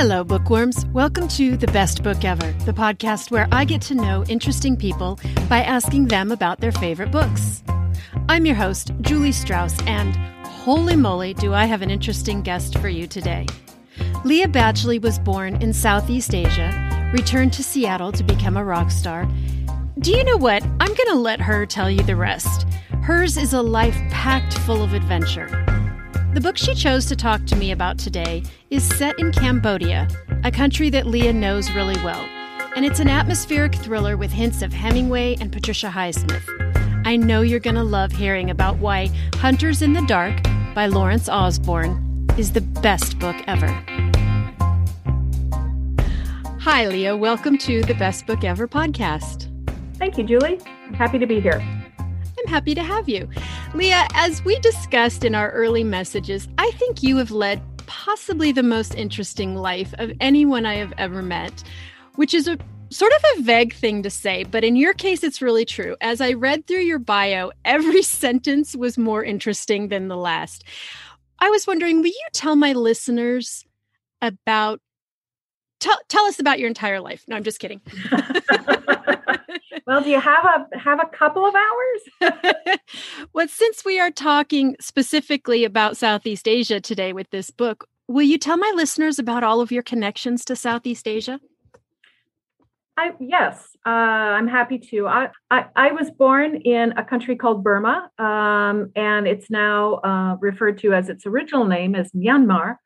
Hello, bookworms. Welcome to The Best Book Ever, the podcast where I get to know interesting people by asking them about their favorite books. I'm your host, Julie Strauss, and holy moly, do I have an interesting guest for you today. Lya Badgley was born in Southeast Asia, returned to Seattle to become a rock star. Do you know what? I'm going to let her tell you the rest. Hers is a life packed full of adventure. The book she chose to talk to me about today is set in Cambodia, a country that Lya knows really well. And it's an atmospheric thriller with hints of Hemingway and Patricia Highsmith. I know you're going to love hearing about why Hunters in the Dark by Lawrence Osborne is the best book ever. Hi, Lya. Welcome to the Best Book Ever podcast. Thank you, Julie. I'm happy to be here. I'm happy to have you. Lya, as we discussed in our early messages, I think you have led possibly the most interesting life of anyone I have ever met, which is a sort of a vague thing to say, but in your case, it's really true. As I read through your bio, every sentence was more interesting than the last. I was wondering, will you tell my listeners about tell tell us about your entire life? No, I'm just kidding. well, do you have a have a couple of hours? well, since we are talking specifically about Southeast Asia today with this book, will you tell my listeners about all of your connections to Southeast Asia? I, yes, uh, I'm happy to. I, I, I, was born in a country called Burma, um, and it's now uh, referred to as its original name as Myanmar.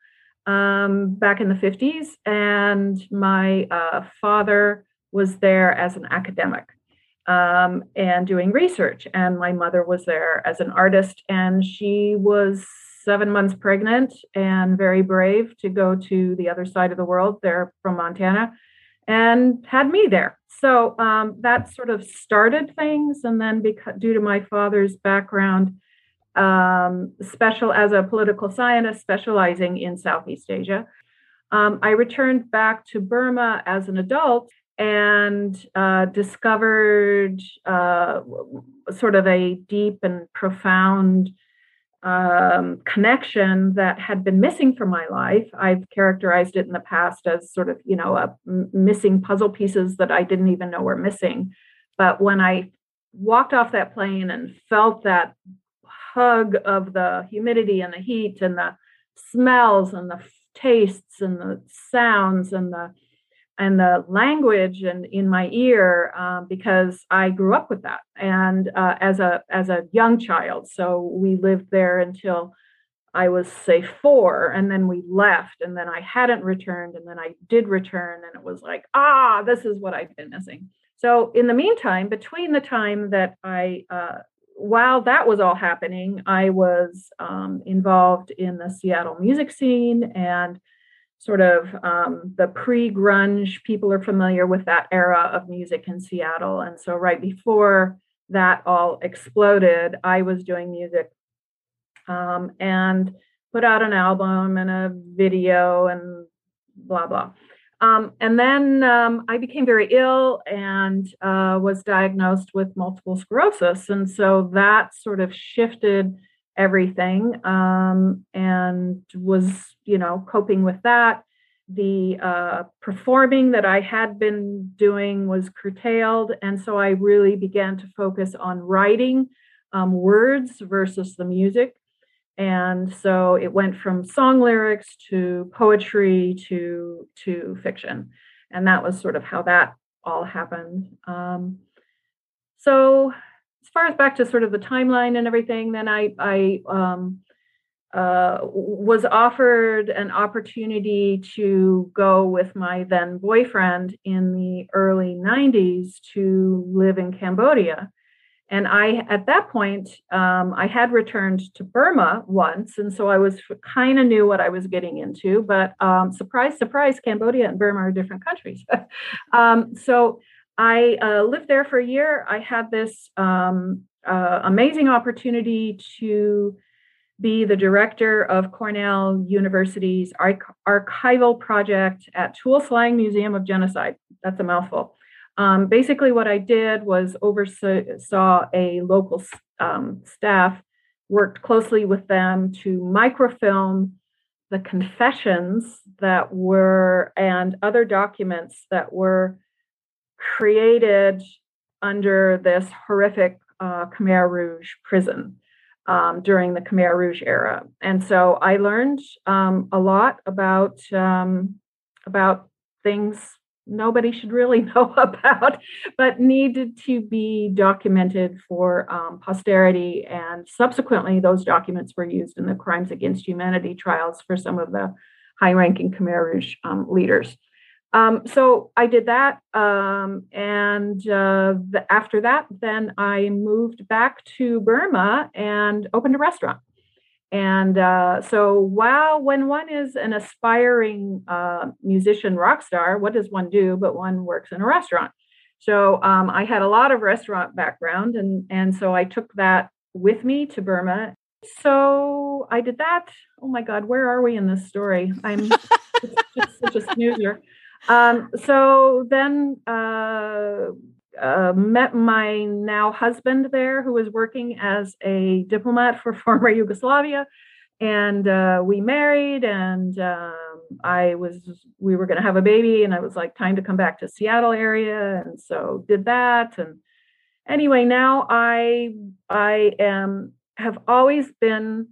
Um, back in the 50s, and my uh, father was there as an academic um, and doing research. And my mother was there as an artist, and she was seven months pregnant and very brave to go to the other side of the world. There from Montana, and had me there. So um, that sort of started things. And then, because due to my father's background, um, special as a political scientist specializing in Southeast Asia, um, I returned back to Burma as an adult and uh, discovered uh, sort of a deep and profound um, connection that had been missing from my life. I've characterized it in the past as sort of, you know, a, missing puzzle pieces that I didn't even know were missing. But when I walked off that plane and felt that hug of the humidity and the heat and the smells and the tastes and the sounds and the and the language and in my ear um, because I grew up with that and uh, as a as a young child. So we lived there until I was say four, and then we left, and then I hadn't returned, and then I did return, and it was like ah, this is what I've been missing. So in the meantime, between the time that I uh, while that was all happening, I was um, involved in the Seattle music scene and sort of um, the pre grunge. People are familiar with that era of music in Seattle. And so, right before that all exploded, I was doing music um, and put out an album and a video and blah, blah. Um, and then um, I became very ill and uh, was diagnosed with multiple sclerosis. And so that sort of shifted everything um, and was, you know, coping with that. The uh, performing that I had been doing was curtailed. And so I really began to focus on writing um, words versus the music. And so it went from song lyrics to poetry to to fiction. And that was sort of how that all happened. Um, so far as back to sort of the timeline and everything, then I, I um, uh, was offered an opportunity to go with my then boyfriend in the early 90s to live in Cambodia. And I, at that point, um, I had returned to Burma once, and so I was kind of knew what I was getting into. But um, surprise, surprise, Cambodia and Burma are different countries. um, so I uh, lived there for a year. I had this um, uh, amazing opportunity to be the director of Cornell University's arch- archival project at Tuol Museum of Genocide. That's a mouthful. Um, basically, what I did was oversaw a local um, staff, worked closely with them to microfilm the confessions that were and other documents that were created under this horrific uh, Khmer Rouge prison um, during the Khmer Rouge era, and so I learned um, a lot about um, about things nobody should really know about, but needed to be documented for um, posterity. And subsequently, those documents were used in the crimes against humanity trials for some of the high-ranking Khmer Rouge um, leaders. Um, so I did that, um, and uh, the, after that, then I moved back to Burma and opened a restaurant. And uh, so, while when one is an aspiring uh, musician rock star, what does one do? But one works in a restaurant. So um, I had a lot of restaurant background, and and so I took that with me to Burma. So I did that. Oh my God, where are we in this story? I'm just such a snoozer. Um, so then uh, uh, met my now husband there, who was working as a diplomat for former Yugoslavia, and uh, we married. And um, I was we were going to have a baby, and I was like, time to come back to Seattle area, and so did that. And anyway, now I I am have always been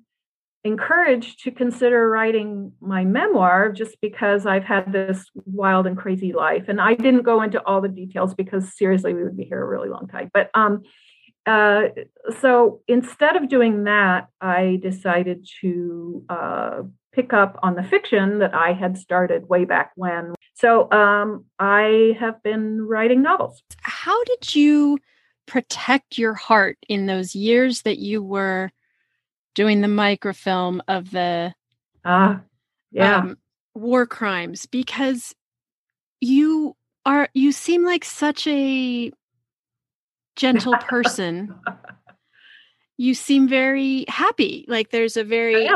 encouraged to consider writing my memoir just because I've had this wild and crazy life. And I didn't go into all the details because seriously, we would be here a really long time. But um, uh, so instead of doing that, I decided to uh, pick up on the fiction that I had started way back when. So um, I have been writing novels. How did you protect your heart in those years that you were? Doing the microfilm of the ah yeah. um, war crimes because you are you seem like such a gentle person. You seem very happy. Like there's a very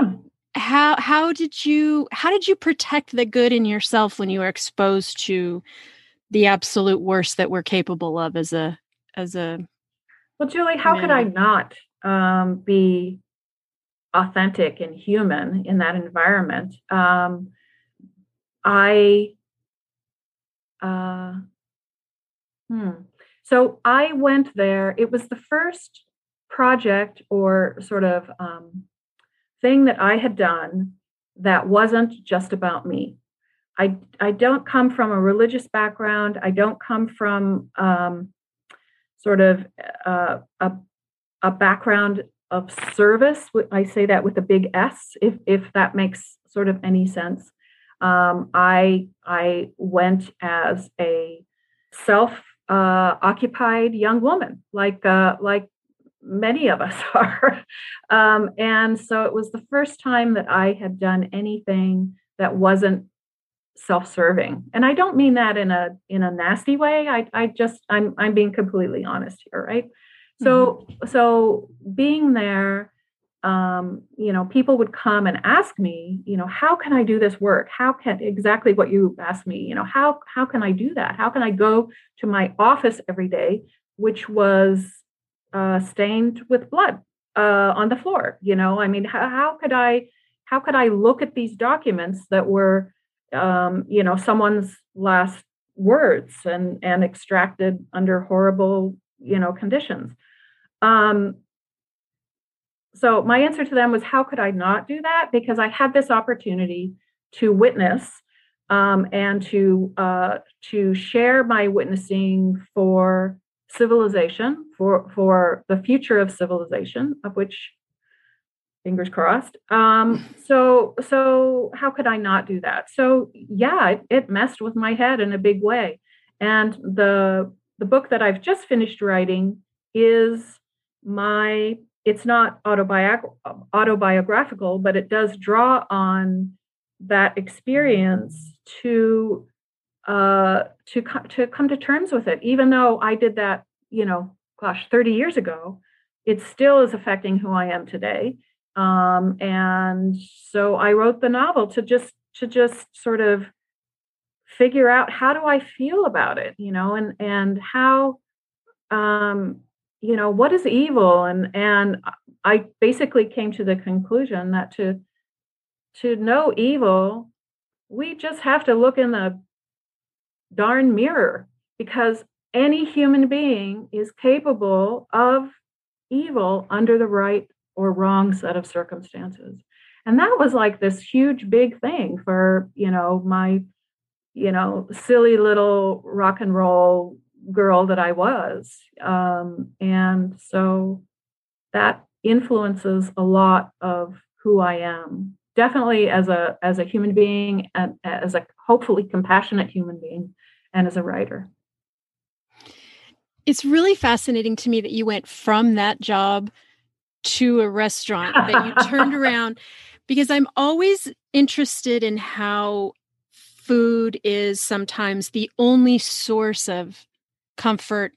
how how did you how did you protect the good in yourself when you were exposed to the absolute worst that we're capable of as a as a well julie how man? could i not um, be authentic and human in that environment. Um, I, uh, hmm. So I went there. It was the first project or sort of um, thing that I had done that wasn't just about me. I, I don't come from a religious background. I don't come from um, sort of uh, a, a background of service. I say that with a big S, if if that makes sort of any sense. Um, I I went as a self uh, occupied young woman, like uh, like many of us are, um, and so it was the first time that I had done anything that wasn't self-serving and i don't mean that in a in a nasty way i i just i'm i'm being completely honest here right so mm-hmm. so being there, um, you know, people would come and ask me, you know, how can I do this work? How can exactly what you asked me, you know, how how can I do that? How can I go to my office every day, which was uh, stained with blood uh, on the floor? You know, I mean, how, how could I how could I look at these documents that were, um, you know, someone's last words and and extracted under horrible you know conditions um, so my answer to them was, how could I not do that? Because I had this opportunity to witness um, and to uh, to share my witnessing for civilization, for for the future of civilization, of which fingers crossed. Um, so so how could I not do that? So yeah, it, it messed with my head in a big way. And the the book that I've just finished writing is my it's not autobiog- autobiographical, but it does draw on that experience to uh, to to come to terms with it. Even though I did that, you know, gosh, 30 years ago, it still is affecting who I am today. Um, and so I wrote the novel to just to just sort of figure out how do I feel about it, you know, and and how um, you know what is evil and and i basically came to the conclusion that to to know evil, we just have to look in the darn mirror because any human being is capable of evil under the right or wrong set of circumstances. And that was like this huge big thing for, you know, my, you know, silly little rock and roll girl that I was. Um, and so that influences a lot of who I am. Definitely as a as a human being and as a hopefully compassionate human being and as a writer. It's really fascinating to me that you went from that job to a restaurant that you turned around because I'm always interested in how food is sometimes the only source of comfort.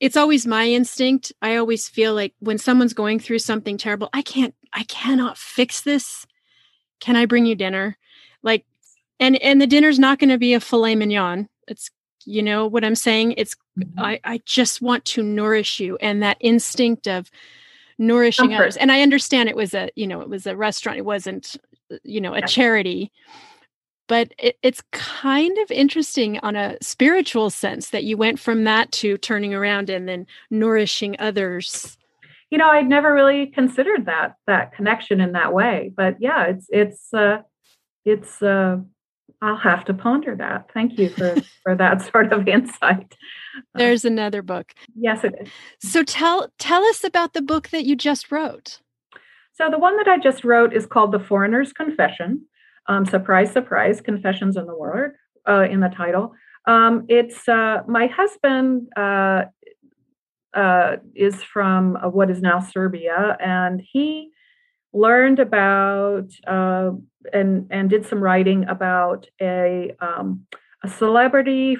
It's always my instinct. I always feel like when someone's going through something terrible, I can't, I cannot fix this. Can I bring you dinner? Like, and and the dinner's not going to be a filet mignon. It's you know what I'm saying. It's mm-hmm. I I just want to nourish you, and that instinct of nourishing Comfort. others. And I understand it was a you know it was a restaurant. It wasn't you know a yeah. charity but it, it's kind of interesting on a spiritual sense that you went from that to turning around and then nourishing others. You know i'd never really considered that that connection in that way but yeah it's it's uh it's uh i'll have to ponder that. Thank you for for that sort of insight. There's another book. yes it is. So tell tell us about the book that you just wrote. So the one that i just wrote is called the foreigner's confession um, surprise, surprise, Confessions in the Word uh, in the title. Um, it's uh, my husband uh, uh is from uh, what is now Serbia, and he learned about uh, and and did some writing about a um, a celebrity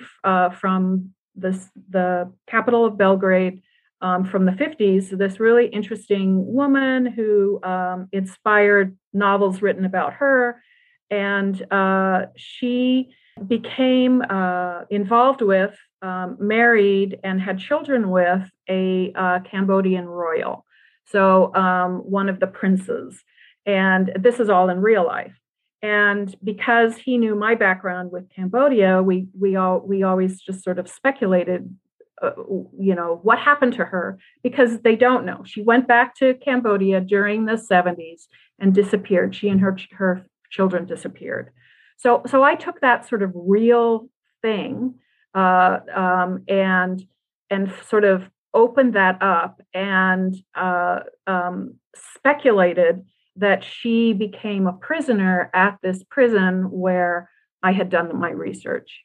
from this the capital of Belgrade um, from the 50s, this really interesting woman who um, inspired novels written about her and uh, she became uh, involved with, um, married, and had children with a uh, Cambodian royal. So um, one of the princes. And this is all in real life. And because he knew my background with Cambodia, we we all we always just sort of speculated, uh, you know, what happened to her because they don't know. She went back to Cambodia during the 70s and disappeared. She and her her children disappeared. So, so I took that sort of real thing uh, um, and and sort of opened that up and uh, um, speculated that she became a prisoner at this prison where I had done my research.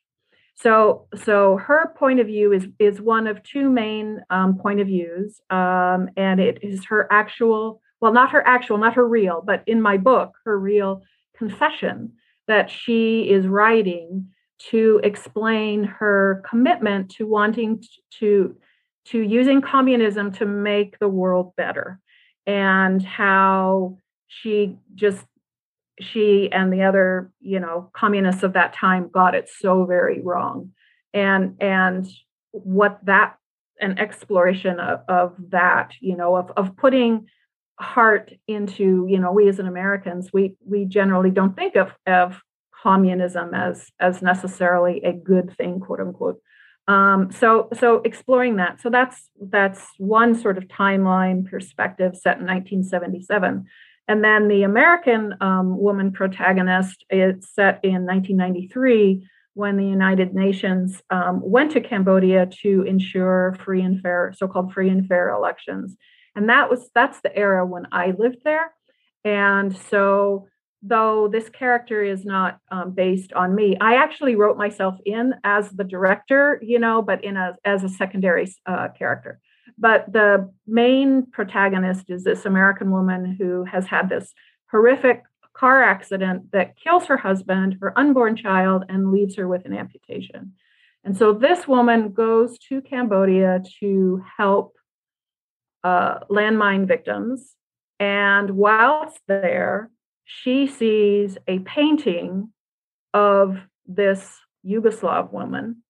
So, so her point of view is is one of two main um, point of views, um, and it is her actual, well, not her actual, not her real, but in my book, her real confession that she is writing to explain her commitment to wanting to to using communism to make the world better and how she just she and the other you know communists of that time got it so very wrong. And and what that an exploration of, of that you know of, of putting heart into you know we as an americans we we generally don't think of of communism as as necessarily a good thing quote unquote. Um, so so exploring that. So that's that's one sort of timeline perspective set in 1977 and then the american um, woman protagonist is set in 1993 when the united nations um, went to cambodia to ensure free and fair so-called free and fair elections and that was that's the era when i lived there. And so though this character is not um, based on me i actually wrote myself in as the director you know but in a as a secondary uh, character. But the main protagonist is this american woman who has had this horrific car accident that kills her husband her unborn child and leaves her with an amputation. And so this woman goes to cambodia to help uh, landmine victims. And whilst there, she sees a painting of this Yugoslav woman.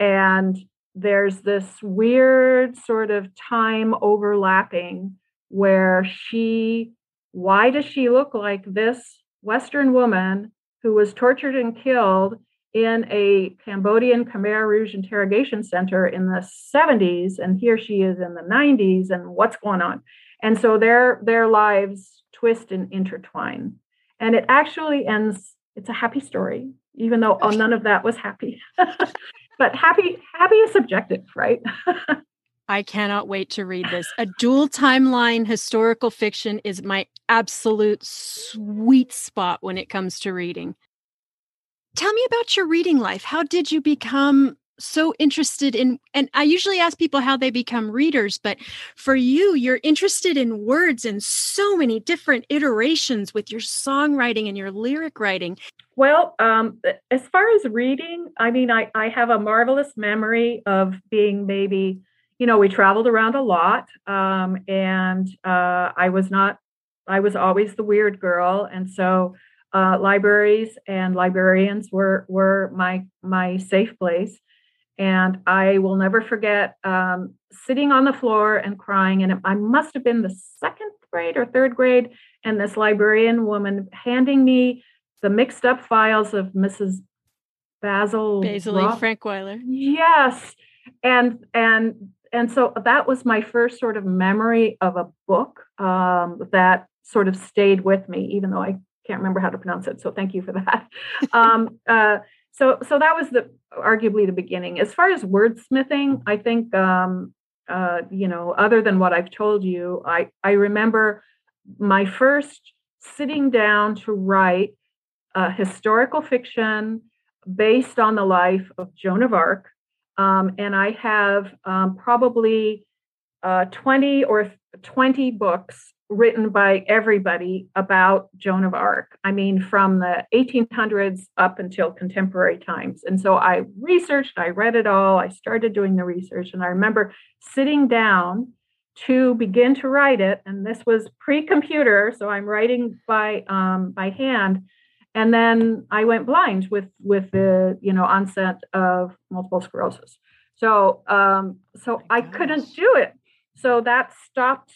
And there's this weird sort of time overlapping where she, why does she look like this Western woman who was tortured and killed in a Cambodian Khmer Rouge interrogation center in the 70s, and here she is in the 90s, and what's going on? And so their their lives twist and intertwine. And it actually ends, it's a happy story, even though oh, none of that was happy. but happy, happy is subjective, right? I cannot wait to read this. A dual timeline historical fiction is my absolute sweet spot when it comes to reading. Tell me about your reading life. How did you become so interested in and I usually ask people how they become readers, but for you, you're interested in words in so many different iterations with your songwriting and your lyric writing. Well, um, as far as reading, I mean, I, I have a marvelous memory of being maybe you know, we traveled around a lot, um, and uh, I was not, I was always the weird girl, and so uh, libraries and librarians were were my my safe place. And I will never forget um, sitting on the floor and crying. And I must have been the second grade or third grade, and this librarian woman handing me the mixed up files of Mrs. Basil Basil Roth. Frankweiler. Yes, and and and so that was my first sort of memory of a book um, that sort of stayed with me, even though I can't remember how to pronounce it. So thank you for that. um, uh, so so that was the arguably the beginning. As far as wordsmithing, I think um, uh, you know, other than what I've told you, I I remember my first sitting down to write a historical fiction based on the life of Joan of Arc um, and I have um, probably uh, 20 or 20 books written by everybody about Joan of Arc. I mean, from the 1800s up until contemporary times. And so I researched, I read it all, I started doing the research, and I remember sitting down to begin to write it. And this was pre-computer, so I'm writing by um, by hand and then I went blind with with the you know onset of multiple sclerosis. So um, so oh I couldn't do it. So that stopped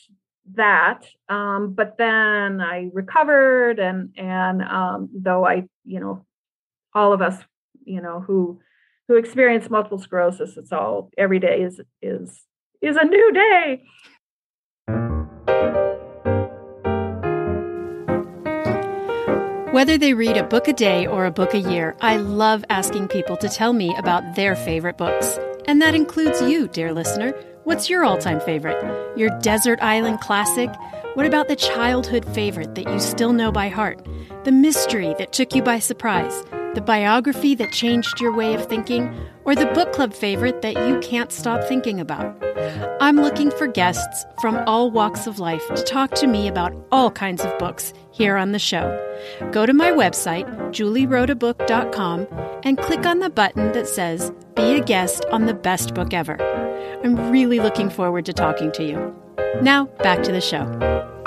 that. Um, but then I recovered, and and um, though I you know all of us you know who who experience multiple sclerosis, it's all every day is is is a new day. Whether they read a book a day or a book a year, I love asking people to tell me about their favorite books. And that includes you, dear listener. What's your all time favorite? Your desert island classic? What about the childhood favorite that you still know by heart? The mystery that took you by surprise? The biography that changed your way of thinking? Or the book club favorite that you can't stop thinking about? I'm looking for guests from all walks of life to talk to me about all kinds of books here on the show. Go to my website, juliewroteabook.com, and click on the button that says Be a Guest on the Best Book Ever. I'm really looking forward to talking to you. Now, back to the show.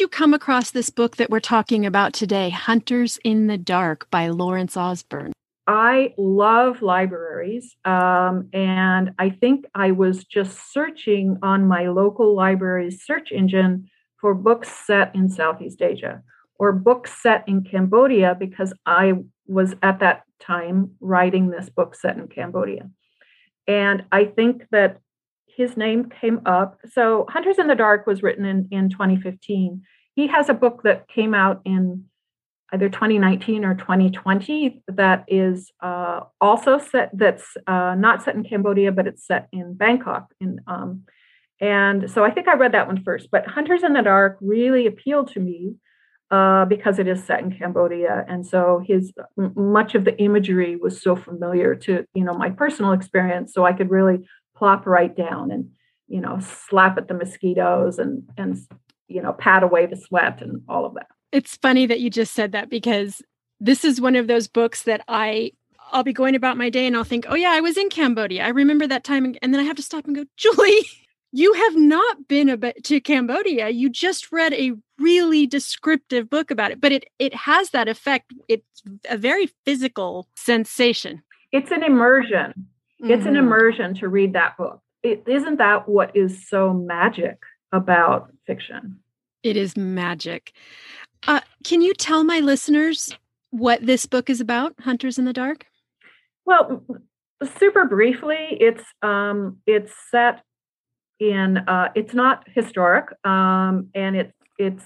You come across this book that we're talking about today, Hunters in the Dark by Lawrence Osborne? I love libraries. Um, and I think I was just searching on my local library's search engine for books set in Southeast Asia or books set in Cambodia because I was at that time writing this book set in Cambodia. And I think that his name came up. So, Hunters in the Dark was written in, in 2015. He has a book that came out in either 2019 or 2020 that is uh, also set that's uh, not set in cambodia but it's set in bangkok in um, and so i think i read that one first but hunters in the dark really appealed to me uh, because it is set in cambodia and so his much of the imagery was so familiar to you know my personal experience so i could really plop right down and you know slap at the mosquitoes and and you know pat away the sweat and all of that it's funny that you just said that because this is one of those books that I I'll be going about my day and I'll think, "Oh yeah, I was in Cambodia. I remember that time." And then I have to stop and go, "Julie, you have not been to Cambodia. You just read a really descriptive book about it, but it it has that effect. It's a very physical sensation. It's an immersion. Mm-hmm. It's an mm-hmm. immersion to read that book. it, isn't that what is so magic about fiction? It is magic. Uh, can you tell my listeners what this book is about, Hunters in the Dark? Well, super briefly, it's um, it's set in uh, it's not historic um, and it's it's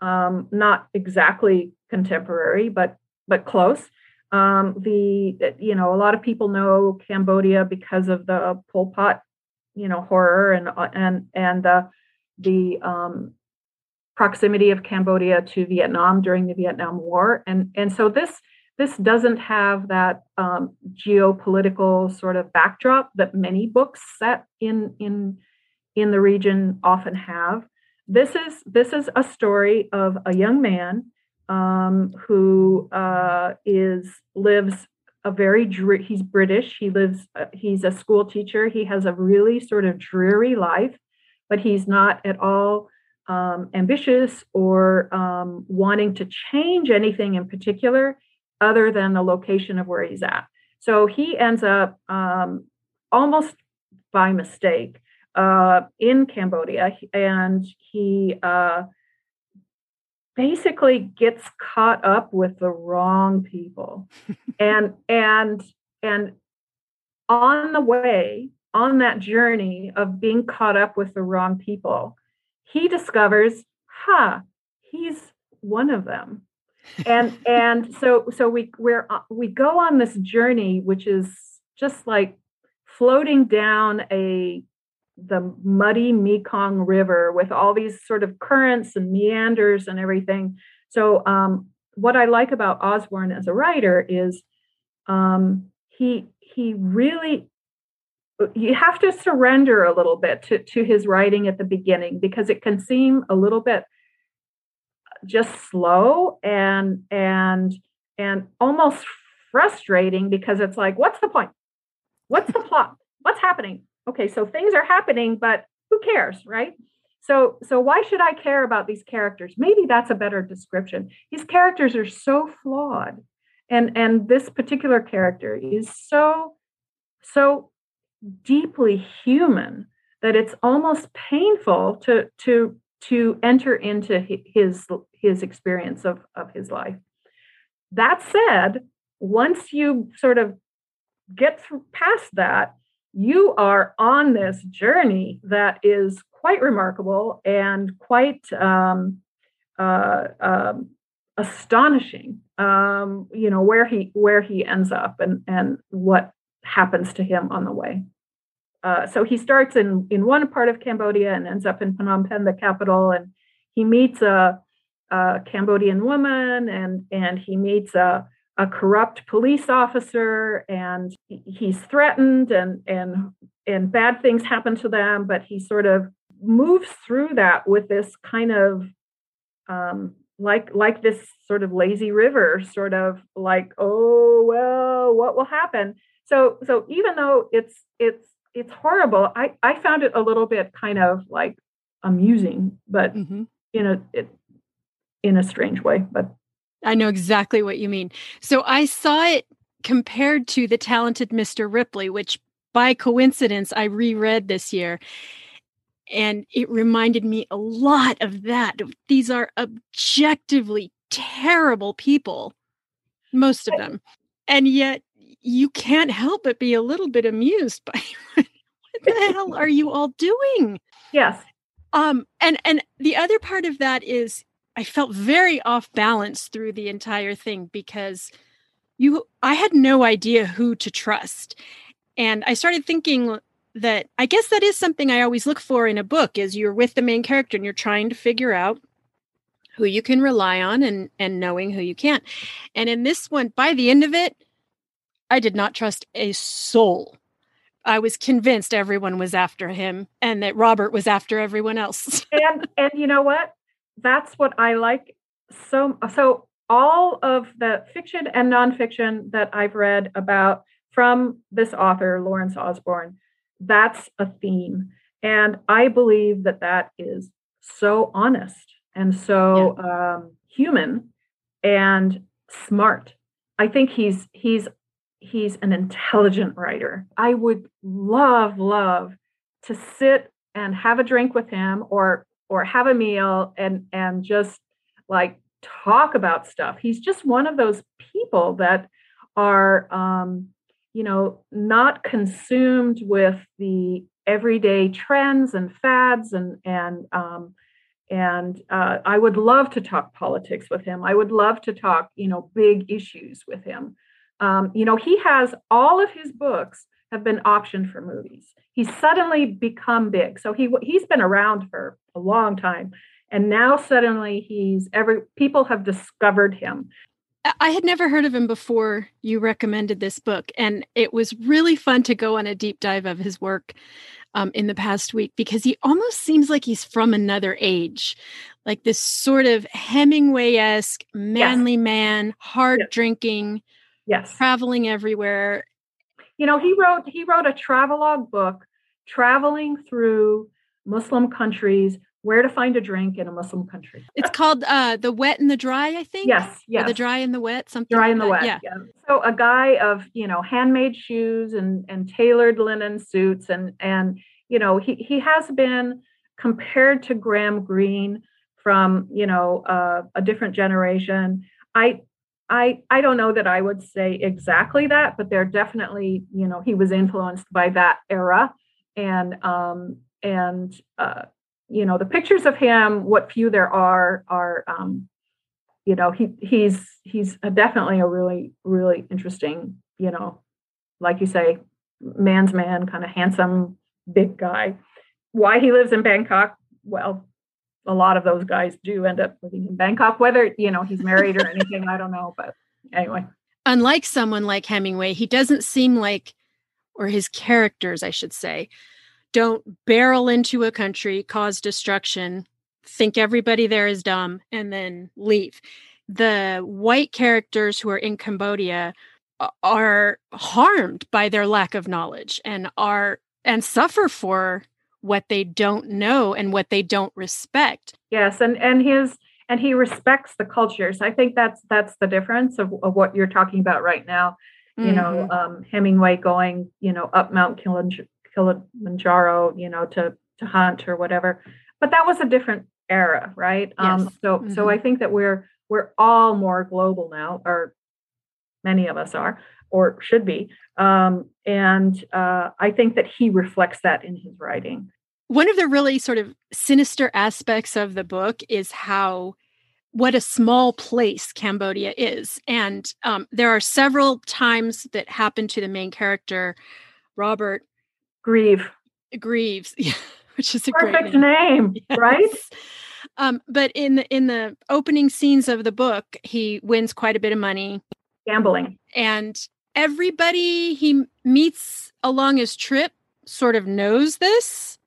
um, not exactly contemporary, but but close. Um, the you know a lot of people know Cambodia because of the Pol Pot you know horror and uh, and and the the um, proximity of Cambodia to Vietnam during the Vietnam War, and and so this this doesn't have that um, geopolitical sort of backdrop that many books set in in in the region often have. This is this is a story of a young man um, who uh, is lives a very he's British. He lives uh, he's a school teacher. He has a really sort of dreary life, but he's not at all um, ambitious or um, wanting to change anything in particular other than the location of where he's at. So he ends up um, almost by mistake uh, in Cambodia, and he uh, basically gets caught up with the wrong people, and and and on the way on that journey of being caught up with the wrong people, he discovers, huh, he's one of them. and and so so we we're uh, we go on this journey which is just like floating down a the muddy Mekong River with all these sort of currents and meanders and everything. So um, what I like about Osborne as a writer is um, he he really you have to surrender a little bit to, to his writing at the beginning because it can seem a little bit just slow and and and almost frustrating because it's like what's the point? What's the plot? What's happening okay so things are happening but who cares right? So so why should i care about these characters? Maybe that's a better description. These characters are so flawed and and this particular character is so so deeply human that it's almost painful to to to enter into his his experience of of his life. That said once you sort of get through past that you are on this journey that is quite remarkable and quite um, uh, um, astonishing. Um, you know where he where he ends up and and what happens to him on the way. Uh, so he starts in in one part of Cambodia and ends up in Phnom Penh, the capital, and he meets a, a Cambodian woman and and he meets a a corrupt police officer and he's threatened and and and bad things happen to them but he sort of moves through that with this kind of um, like like this sort of lazy river sort of like oh well what will happen so so even though it's it's it's horrible i i found it a little bit kind of like amusing but mm-hmm. in a it, in a strange way but I know exactly what you mean. So I saw it compared to The Talented Mr. Ripley, which by coincidence I reread this year. And it reminded me a lot of that. These are objectively terrible people, most of them. And yet you can't help but be a little bit amused by what the hell are you all doing? Yes. Um, and and the other part of that is I felt very off balance through the entire thing because you I had no idea who to trust. And I started thinking that I guess that is something I always look for in a book is you're with the main character and you're trying to figure out who you can rely on and and knowing who you can't. And in this one by the end of it I did not trust a soul. I was convinced everyone was after him and that Robert was after everyone else. and and you know what? That's what I like so so all of the fiction and nonfiction that I've read about from this author Lawrence Osborne, that's a theme, and I believe that that is so honest and so yeah. um, human and smart. I think he's he's he's an intelligent writer. I would love love to sit and have a drink with him or or have a meal and and just like talk about stuff. He's just one of those people that are um, you know not consumed with the everyday trends and fads and and um, and uh, I would love to talk politics with him. I would love to talk you know big issues with him. Um, you know he has all of his books have been optioned for movies. He's suddenly become big. So he he's been around for a long time and now suddenly he's every people have discovered him. I had never heard of him before you recommended this book and it was really fun to go on a deep dive of his work um, in the past week because he almost seems like he's from another age like this sort of Hemingway-esque manly yes. man, hard yes. drinking, yes, traveling everywhere you know he wrote he wrote a travelogue book traveling through muslim countries where to find a drink in a muslim country. It's called uh the wet and the dry i think? Yes yes or the dry and the wet something dry like and the wet yeah. yeah. So a guy of you know handmade shoes and and tailored linen suits and and you know he he has been compared to graham greene from you know uh, a different generation. I I I don't know that I would say exactly that, but they're definitely you know he was influenced by that era, and um and uh, you know the pictures of him, what few there are, are um, you know he he's he's definitely a really really interesting you know like you say man's man kind of handsome big guy. Why he lives in Bangkok? Well, a lot of those guys do end up living in Bangkok, whether you know he's married or anything, I don't know. But anyway. Unlike someone like Hemingway, he doesn't seem like, or his characters, I should say, don't barrel into a country, cause destruction, think everybody there is dumb, and then leave. The white characters who are in Cambodia are harmed by their lack of knowledge and are and suffer for what they don't know and what they don't respect. Yes, and and his and he respects the cultures. I think that's that's the difference of, of what you're talking about right now. You mm-hmm. know, um, Hemingway going, you know, up Mount Kilimanjaro, you know, to to hunt or whatever. But that was a different era, right? Um, yes. Um, so mm-hmm. so I think that we're we're all more global now, or many of us are, or should be. Um, and uh, I think that he reflects that in his writing. One of the really sort of sinister aspects of the book is how what a small place Cambodia is. And um, there are several times that happen to the main character, Robert Grieve. Greaves, which is a perfect great name, name yes. right? Um, but in the in the opening scenes of the book, he wins quite a bit of money gambling, and everybody he meets along his trip sort of knows this.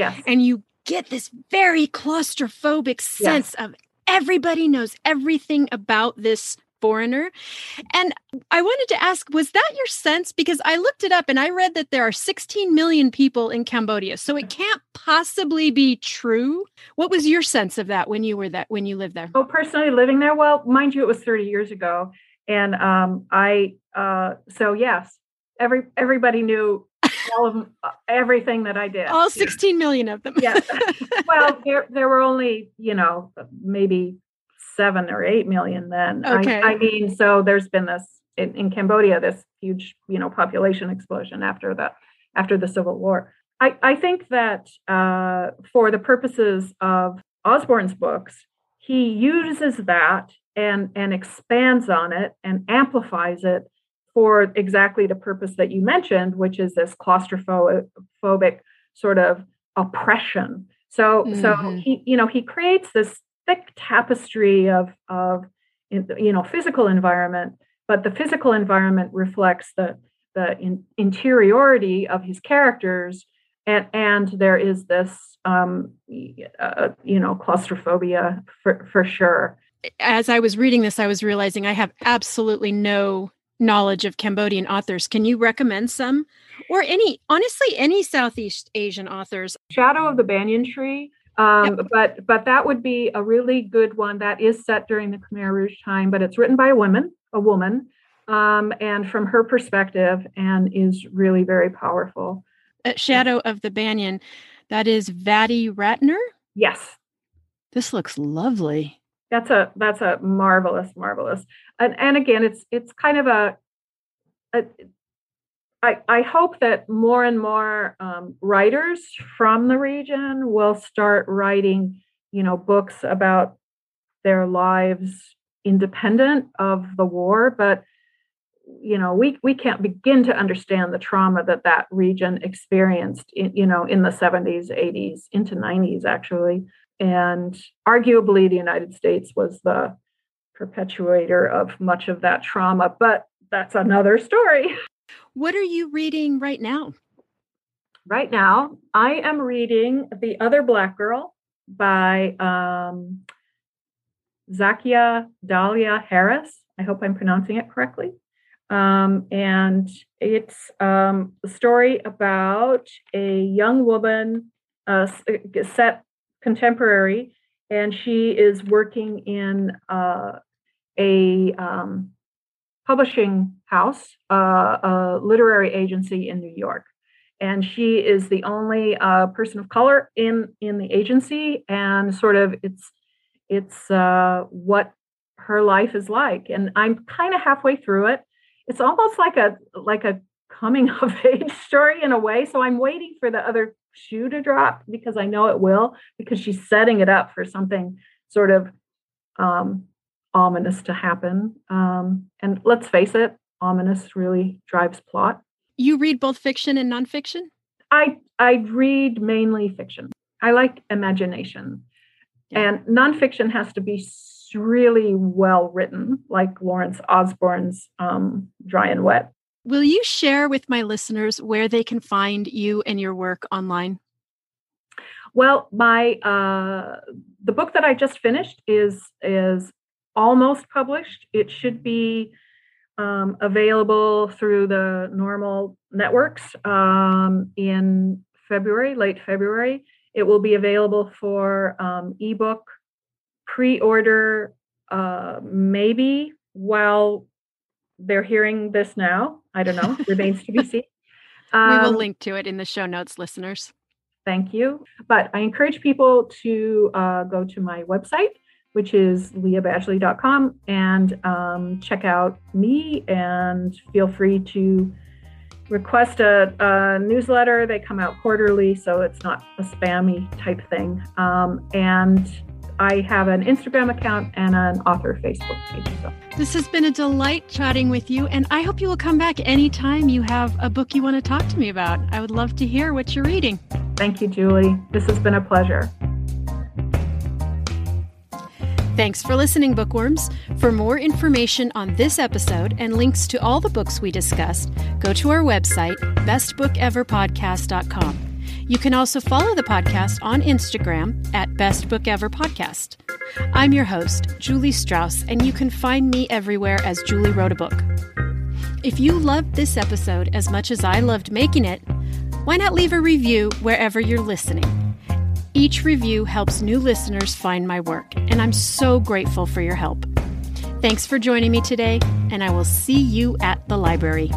Yes. And you get this very claustrophobic sense yes. of everybody knows everything about this foreigner. And I wanted to ask, was that your sense? Because I looked it up and I read that there are 16 million people in Cambodia. So it can't possibly be true. What was your sense of that when you were that when you lived there? Oh, personally living there? Well, mind you, it was 30 years ago. And um, I uh, so yes, every everybody knew all of them, uh, everything that I did. All 16 million of them. yes. Well, there there were only you know maybe seven or eight million then. Okay. I, I mean, so there's been this in, in, Cambodia this huge you know population explosion after the after the civil war. I I think that uh, for the purposes of Osborne's books, he uses that and and expands on it and amplifies it for exactly the purpose that you mentioned, which is this claustrophobic sort of oppression. So, mm-hmm. so he, you know, he creates this thick tapestry of of you know physical environment, but the physical environment reflects the the in, interiority of his characters, and and there is this um, uh, you know claustrophobia for for sure. As I was reading this, I was realizing I have absolutely no knowledge of Cambodian authors. Can you recommend some? Or any, honestly, any Southeast Asian authors? Shadow of the Banyan Tree. Um, yep. But but that would be a really good one. That is set during the Khmer Rouge time, but it's written by a woman, a woman, um, and from her perspective, and is really very powerful. uh, Shadow of the Banyan. That is Vaddey Ratner. Yes. This looks lovely. That's a that's a marvelous, marvelous. And and again, it's it's kind of a, a I, I hope that more and more um, writers from the region will start writing, you know, books about their lives independent of the war. But you know, we we can't begin to understand the trauma that that region experienced, in, you know, in the 70s, 80s, into 90s actually, and arguably the United States was the perpetuator of much of that trauma. But that's another story. What are you reading right now? Right now, I am reading The Other Black Girl by um, Zakiya Dalia Harris. I hope I'm pronouncing it correctly. Um, and it's um, a story about a young woman uh, set contemporary, and she is working in uh, a um, publishing house, uh, a literary agency in New York. And she is the only uh, person of color in in the agency, and sort of it's it's uh, what her life is like. And I'm kind of halfway through it. It's almost like a like a coming of age story in a way. So I'm waiting for the other shoe to drop because I know it will because she's setting it up for something sort of um, ominous to happen. Um, and let's face it, ominous really drives plot. You read both fiction and nonfiction? I I read mainly fiction. I like imagination. And nonfiction has to be really well written, like Lawrence Osborne's um, Dry and Wet. Will you share with my listeners where they can find you and your work online? Well, my uh, the book that I just finished is is almost published. It should be um, available through the normal networks um, in February, late February. It will be available for um, ebook pre-order, uh, maybe while they're hearing this now. I don't know. Remains to be seen. we will um, link to it in the show notes, listeners. Thank you. But I encourage people to uh, go to my website, which is lyabadgley.com, and um, check out me and feel free to request a, a, newsletter. They come out quarterly, so it's not a spammy type thing. Um, and I have an Instagram account and an author Facebook page. So. This has been a delight chatting with you, and I hope you will come back anytime you have a book you want to talk to me about. I would love to hear what you're reading. Thank you, Julie. This has been a pleasure. Thanks for listening, bookworms. For more information on this episode and links to all the books we discussed, go to our website, bestbookeverpodcast.com. You can also follow the podcast on Instagram at Best Book Ever Podcast. I'm your host, Julie Strauss, and you can find me everywhere as Julie Wrote a Book. If you loved this episode as much as I loved making it, why not leave a review wherever you're listening? Each review helps new listeners find my work, and I'm so grateful for your help. Thanks for joining me today, and I will see you at the library.